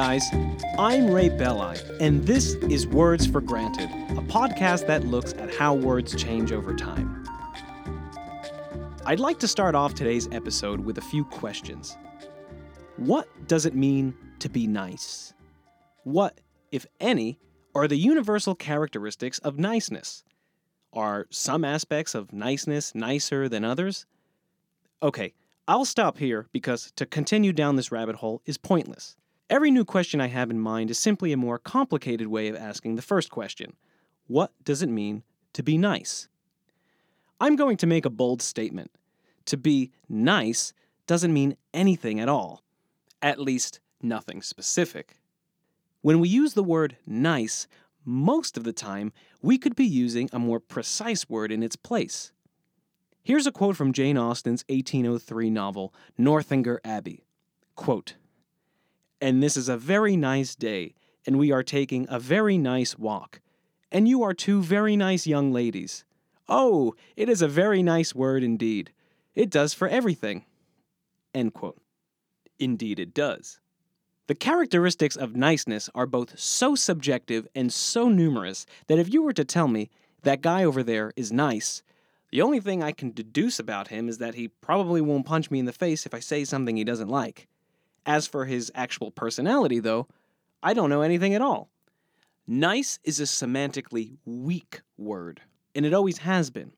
guys, I'm Ray Belli, and this is Words for Granted, a podcast that looks at how words change over time. I'd like to start off today's episode with a few questions. What does it mean to be nice? What, if any, are the universal characteristics of niceness? Are some aspects of niceness nicer than others? Okay, I'll stop here because to continue down this rabbit hole is pointless. Every new question I have in mind is simply a more complicated way of asking the first question What does it mean to be nice? I'm going to make a bold statement. To be nice doesn't mean anything at all, at least nothing specific. When we use the word nice, most of the time we could be using a more precise word in its place. Here's a quote from Jane Austen's 1803 novel, Northanger Abbey. Quote, and this is a very nice day, and we are taking a very nice walk. And you are two very nice young ladies. Oh, it is a very nice word indeed. It does for everything. End quote. Indeed, it does. The characteristics of niceness are both so subjective and so numerous that if you were to tell me that guy over there is nice, the only thing I can deduce about him is that he probably won't punch me in the face if I say something he doesn't like. As for his actual personality, though, I don't know anything at all. Nice is a semantically weak word, and it always has been.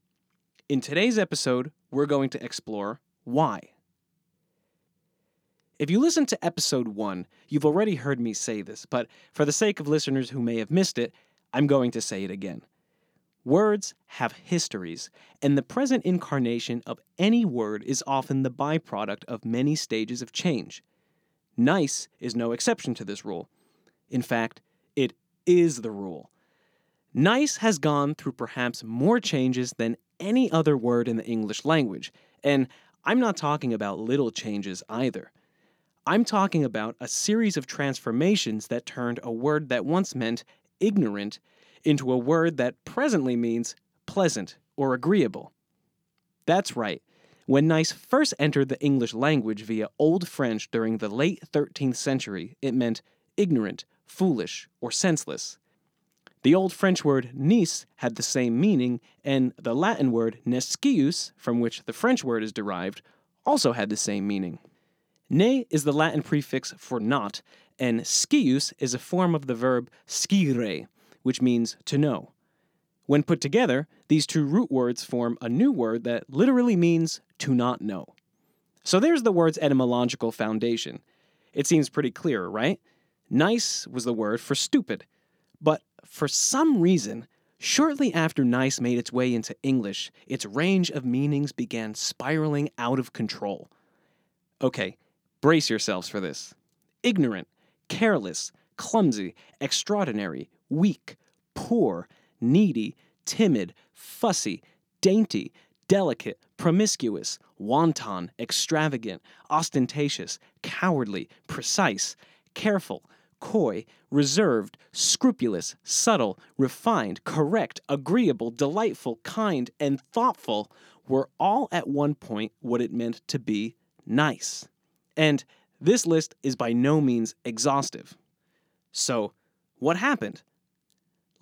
In today's episode, we're going to explore why. If you listen to episode 1, you've already heard me say this, but for the sake of listeners who may have missed it, I'm going to say it again. Words have histories, and the present incarnation of any word is often the byproduct of many stages of change. Nice is no exception to this rule. In fact, it is the rule. Nice has gone through perhaps more changes than any other word in the English language, and I'm not talking about little changes either. I'm talking about a series of transformations that turned a word that once meant ignorant into a word that presently means pleasant or agreeable. That's right. When nice first entered the English language via Old French during the late 13th century, it meant ignorant, foolish, or senseless. The Old French word nice had the same meaning, and the Latin word nescius, from which the French word is derived, also had the same meaning. Ne is the Latin prefix for not, and scius is a form of the verb scire, which means to know. When put together, these two root words form a new word that literally means to not know. So there's the word's etymological foundation. It seems pretty clear, right? Nice was the word for stupid. But for some reason, shortly after nice made its way into English, its range of meanings began spiraling out of control. Okay, Brace yourselves for this. Ignorant, careless, clumsy, extraordinary, weak, poor, needy, timid, fussy, dainty, delicate, promiscuous, wanton, extravagant, ostentatious, cowardly, precise, careful, coy, reserved, scrupulous, subtle, refined, correct, agreeable, delightful, kind, and thoughtful were all at one point what it meant to be nice. And this list is by no means exhaustive. So, what happened?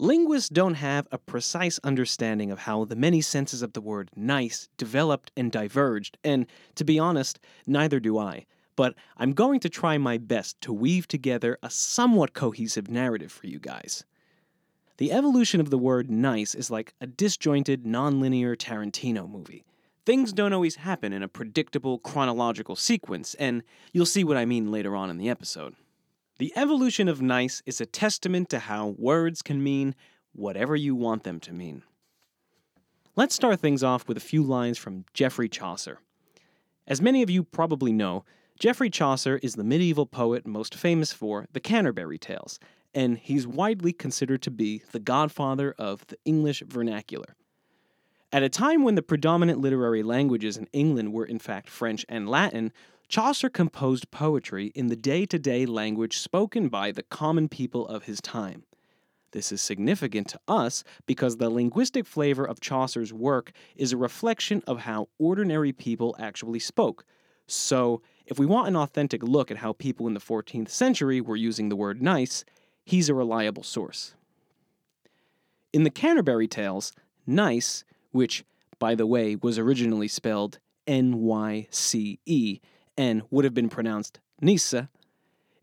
Linguists don't have a precise understanding of how the many senses of the word nice developed and diverged, and to be honest, neither do I. But I'm going to try my best to weave together a somewhat cohesive narrative for you guys. The evolution of the word nice is like a disjointed, nonlinear Tarantino movie. Things don't always happen in a predictable chronological sequence, and you'll see what I mean later on in the episode. The evolution of nice is a testament to how words can mean whatever you want them to mean. Let's start things off with a few lines from Geoffrey Chaucer. As many of you probably know, Geoffrey Chaucer is the medieval poet most famous for the Canterbury Tales, and he's widely considered to be the godfather of the English vernacular. At a time when the predominant literary languages in England were in fact French and Latin, Chaucer composed poetry in the day to day language spoken by the common people of his time. This is significant to us because the linguistic flavor of Chaucer's work is a reflection of how ordinary people actually spoke. So, if we want an authentic look at how people in the 14th century were using the word nice, he's a reliable source. In the Canterbury Tales, nice, which, by the way, was originally spelled N Y C E and would have been pronounced Nisa,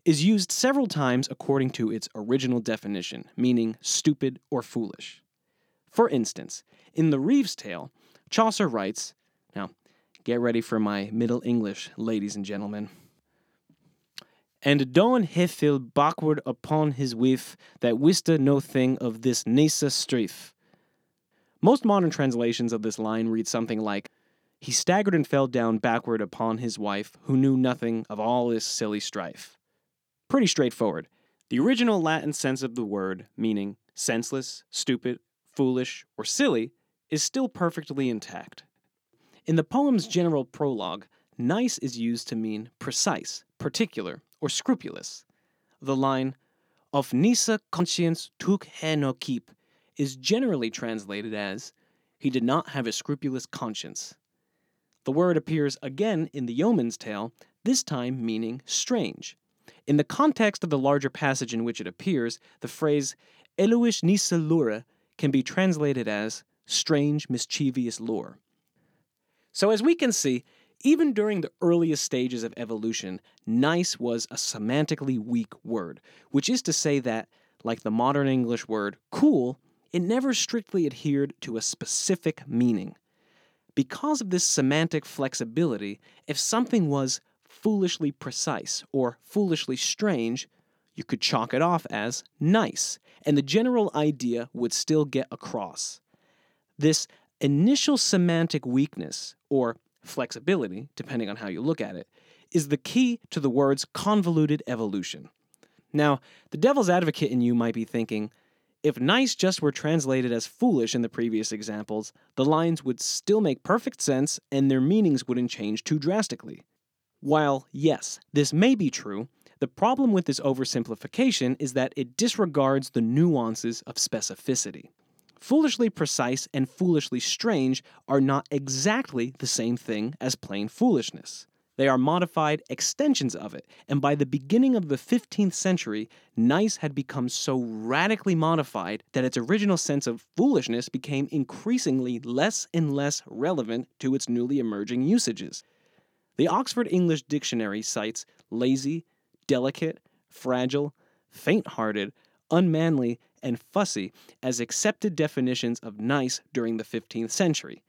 is used several times according to its original definition, meaning stupid or foolish. For instance, in the Reeve's Tale, Chaucer writes, now get ready for my Middle English, ladies and gentlemen. And Don he fell backward upon his wife that wiste no thing of this nasa strife. Most modern translations of this line read something like, He staggered and fell down backward upon his wife, who knew nothing of all this silly strife. Pretty straightforward. The original Latin sense of the word, meaning senseless, stupid, foolish, or silly, is still perfectly intact. In the poem's general prologue, nice is used to mean precise, particular, or scrupulous. The line, Of nisa conscience tuk he no keep, is generally translated as, He did not have a scrupulous conscience. The word appears again in the yeoman's tale, this time meaning strange. In the context of the larger passage in which it appears, the phrase Eluish nisa lura can be translated as strange, mischievous lure. So, as we can see, even during the earliest stages of evolution, nice was a semantically weak word, which is to say that, like the modern English word cool, it never strictly adhered to a specific meaning. Because of this semantic flexibility, if something was foolishly precise or foolishly strange, you could chalk it off as nice, and the general idea would still get across. This initial semantic weakness, or flexibility, depending on how you look at it, is the key to the word's convoluted evolution. Now, the devil's advocate in you might be thinking, if nice just were translated as foolish in the previous examples, the lines would still make perfect sense and their meanings wouldn't change too drastically. While, yes, this may be true, the problem with this oversimplification is that it disregards the nuances of specificity. Foolishly precise and foolishly strange are not exactly the same thing as plain foolishness. They are modified extensions of it, and by the beginning of the 15th century, nice had become so radically modified that its original sense of foolishness became increasingly less and less relevant to its newly emerging usages. The Oxford English Dictionary cites lazy, delicate, fragile, faint hearted, unmanly, and fussy as accepted definitions of nice during the 15th century.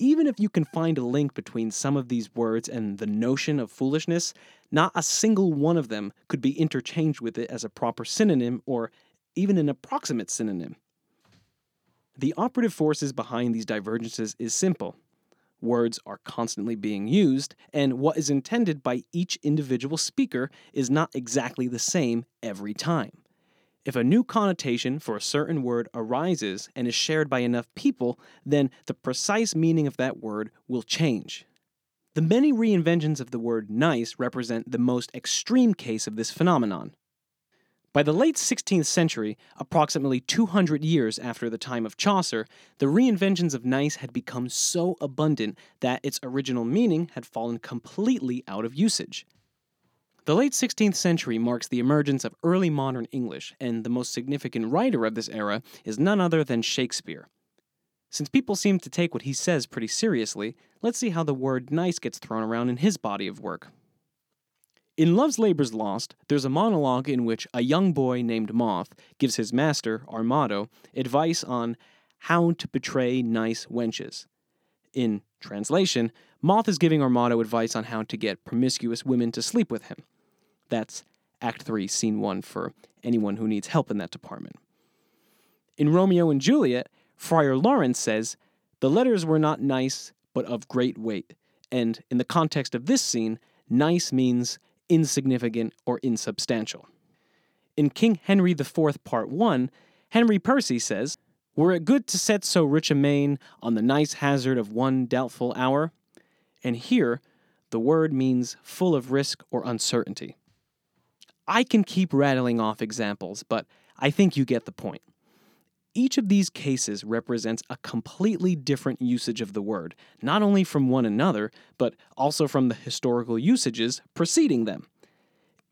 Even if you can find a link between some of these words and the notion of foolishness, not a single one of them could be interchanged with it as a proper synonym or even an approximate synonym. The operative forces behind these divergences is simple. Words are constantly being used, and what is intended by each individual speaker is not exactly the same every time. If a new connotation for a certain word arises and is shared by enough people, then the precise meaning of that word will change. The many reinventions of the word nice represent the most extreme case of this phenomenon. By the late 16th century, approximately 200 years after the time of Chaucer, the reinventions of nice had become so abundant that its original meaning had fallen completely out of usage. The late 16th century marks the emergence of early modern English, and the most significant writer of this era is none other than Shakespeare. Since people seem to take what he says pretty seriously, let's see how the word nice gets thrown around in his body of work. In Love's Labour's Lost, there's a monologue in which a young boy named Moth gives his master, Armado, advice on how to betray nice wenches. In translation, Moth is giving Armado advice on how to get promiscuous women to sleep with him. That's Act 3, Scene 1 for anyone who needs help in that department. In Romeo and Juliet, Friar Lawrence says, The letters were not nice, but of great weight. And in the context of this scene, nice means insignificant or insubstantial. In King Henry IV, Part 1, Henry Percy says, Were it good to set so rich a main on the nice hazard of one doubtful hour? And here, the word means full of risk or uncertainty. I can keep rattling off examples, but I think you get the point. Each of these cases represents a completely different usage of the word, not only from one another, but also from the historical usages preceding them.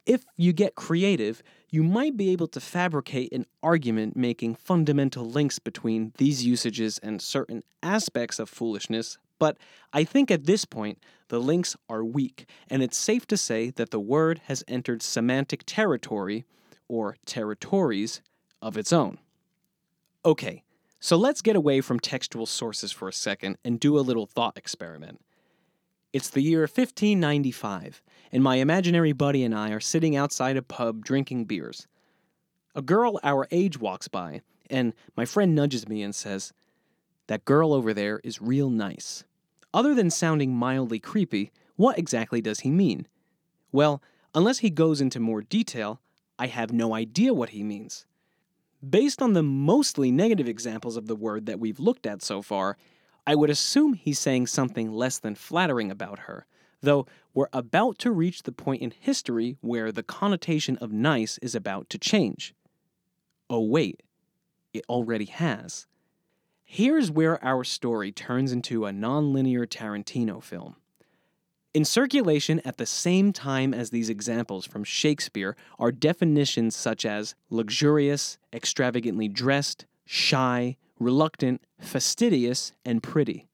If you get creative, you might be able to fabricate an argument making fundamental links between these usages and certain aspects of foolishness, but I think at this point the links are weak, and it's safe to say that the word has entered semantic territory, or territories, of its own. Okay, so let's get away from textual sources for a second and do a little thought experiment. It's the year 1595, and my imaginary buddy and I are sitting outside a pub drinking beers. A girl our age walks by, and my friend nudges me and says, That girl over there is real nice. Other than sounding mildly creepy, what exactly does he mean? Well, unless he goes into more detail, I have no idea what he means. Based on the mostly negative examples of the word that we've looked at so far, I would assume he's saying something less than flattering about her, though we're about to reach the point in history where the connotation of nice is about to change. Oh, wait, it already has. Here's where our story turns into a nonlinear Tarantino film. In circulation at the same time as these examples from Shakespeare are definitions such as luxurious, extravagantly dressed, shy, reluctant, fastidious, and pretty.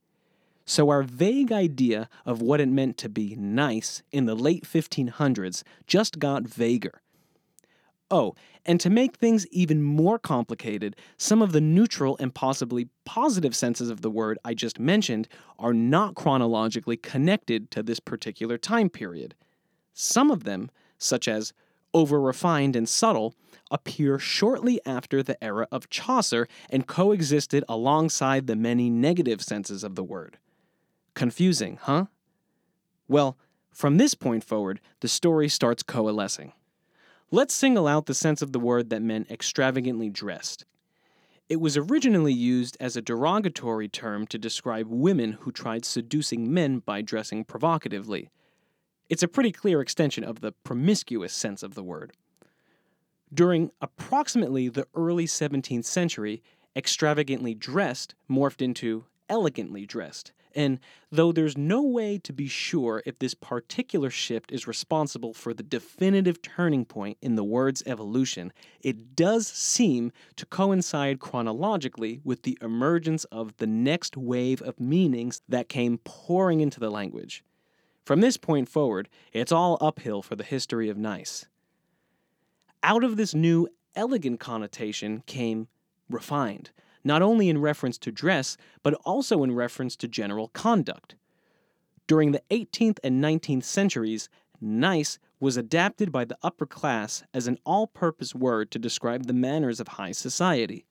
So, our vague idea of what it meant to be nice in the late 1500s just got vaguer. Oh, and to make things even more complicated, some of the neutral and possibly positive senses of the word I just mentioned are not chronologically connected to this particular time period. Some of them, such as over refined and subtle, appear shortly after the era of Chaucer and coexisted alongside the many negative senses of the word. Confusing, huh? Well, from this point forward, the story starts coalescing. Let's single out the sense of the word that meant extravagantly dressed. It was originally used as a derogatory term to describe women who tried seducing men by dressing provocatively. It's a pretty clear extension of the promiscuous sense of the word. During approximately the early 17th century, extravagantly dressed morphed into elegantly dressed, and though there's no way to be sure if this particular shift is responsible for the definitive turning point in the word's evolution, it does seem to coincide chronologically with the emergence of the next wave of meanings that came pouring into the language. From this point forward, it's all uphill for the history of nice. Out of this new elegant connotation came refined not only in reference to dress, but also in reference to general conduct. During the 18th and 19th centuries, nice was adapted by the upper class as an all purpose word to describe the manners of high society.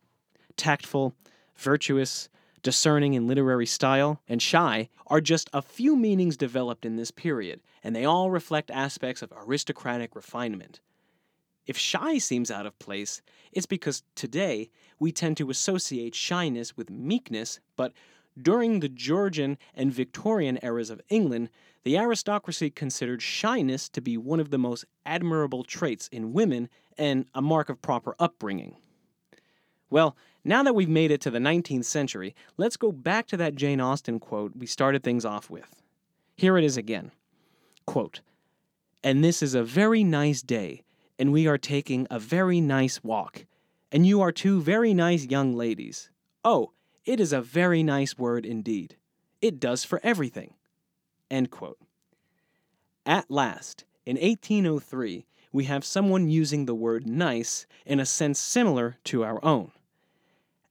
Tactful, virtuous, discerning in literary style, and shy are just a few meanings developed in this period, and they all reflect aspects of aristocratic refinement. If shy seems out of place, it's because today we tend to associate shyness with meekness, but during the Georgian and Victorian eras of England, the aristocracy considered shyness to be one of the most admirable traits in women and a mark of proper upbringing. Well, now that we've made it to the 19th century, let's go back to that Jane Austen quote we started things off with. Here it is again. Quote, and this is a very nice day and we are taking a very nice walk. And you are two very nice young ladies. Oh, it is a very nice word indeed. It does for everything. At last, in 1803, we have someone using the word nice in a sense similar to our own.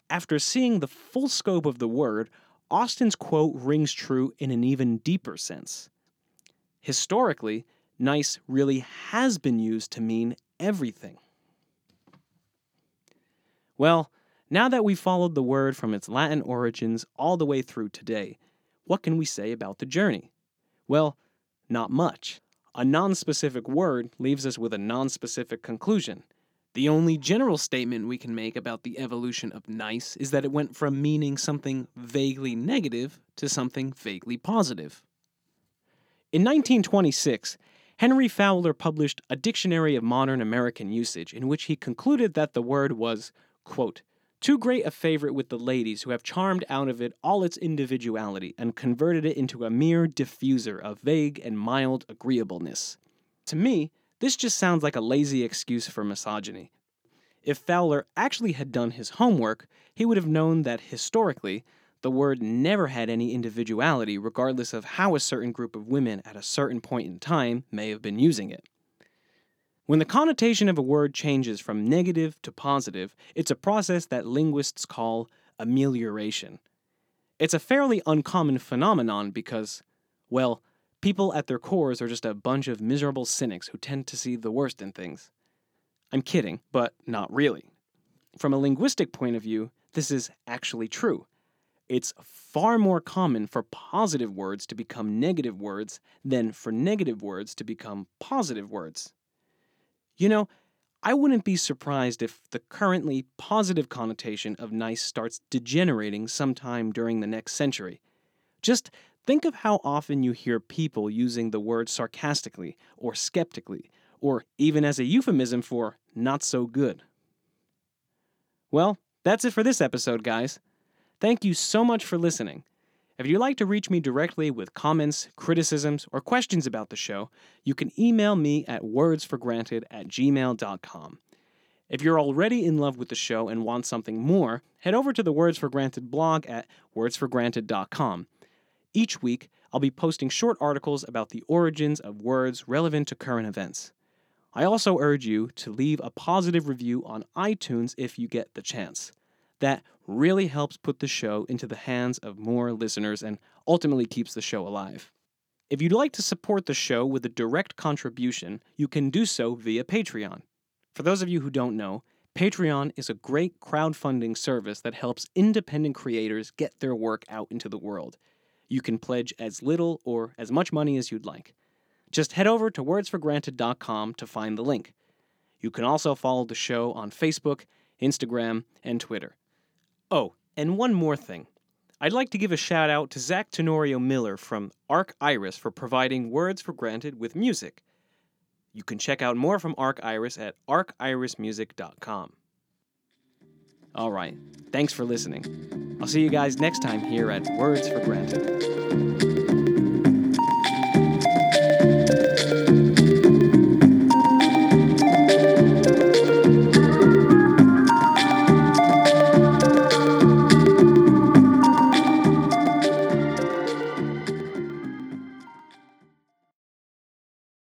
After seeing the full scope of the word, Austen's quote rings true in an even deeper sense. Historically, nice really has been used to mean everything. Well, now that we've followed the word from its Latin origins all the way through today, what can we say about the journey? Well, not much. A non-specific word leaves us with a non-specific conclusion. The only general statement we can make about the evolution of nice is that it went from meaning something vaguely negative to something vaguely positive. In 1926, Henry Fowler published a Dictionary of Modern American Usage in which he concluded that the word was, quote, Too great a favorite with the ladies who have charmed out of it all its individuality and converted it into a mere diffuser of vague and mild agreeableness. To me, this just sounds like a lazy excuse for misogyny. If Fowler actually had done his homework, he would have known that historically, the word never had any individuality, regardless of how a certain group of women at a certain point in time may have been using it. When the connotation of a word changes from negative to positive, it's a process that linguists call amelioration. It's a fairly uncommon phenomenon because, well, people at their cores are just a bunch of miserable cynics who tend to see the worst in things. I'm kidding, but not really. From a linguistic point of view, this is actually true. It's far more common for positive words to become negative words than for negative words to become positive words. You know, I wouldn't be surprised if the currently positive connotation of nice starts degenerating sometime during the next century. Just think of how often you hear people using the word sarcastically or skeptically, or even as a euphemism for not so good. Well, that's it for this episode, guys. Thank you so much for listening. If you'd like to reach me directly with comments, criticisms, or questions about the show, you can email me at wordsforgranted at gmail.com. If you're already in love with the show and want something more, head over to the Words for Granted blog at wordsforgranted.com. Each week, I'll be posting short articles about the origins of words relevant to current events. I also urge you to leave a positive review on iTunes if you get the chance. That really helps put the show into the hands of more listeners and ultimately keeps the show alive. If you'd like to support the show with a direct contribution, you can do so via Patreon. For those of you who don't know, Patreon is a great crowdfunding service that helps independent creators get their work out into the world. You can pledge as little or as much money as you'd like. Just head over to wordsforgranted.com to find the link. You can also follow the show on Facebook, Instagram, and Twitter. Oh, and one more thing. I'd like to give a shout out to Zach Tenorio Miller from Arc Iris for providing Words for Granted with music. You can check out more from Arc Iris at arcirismusic.com. All right, thanks for listening. I'll see you guys next time here at Words for Granted.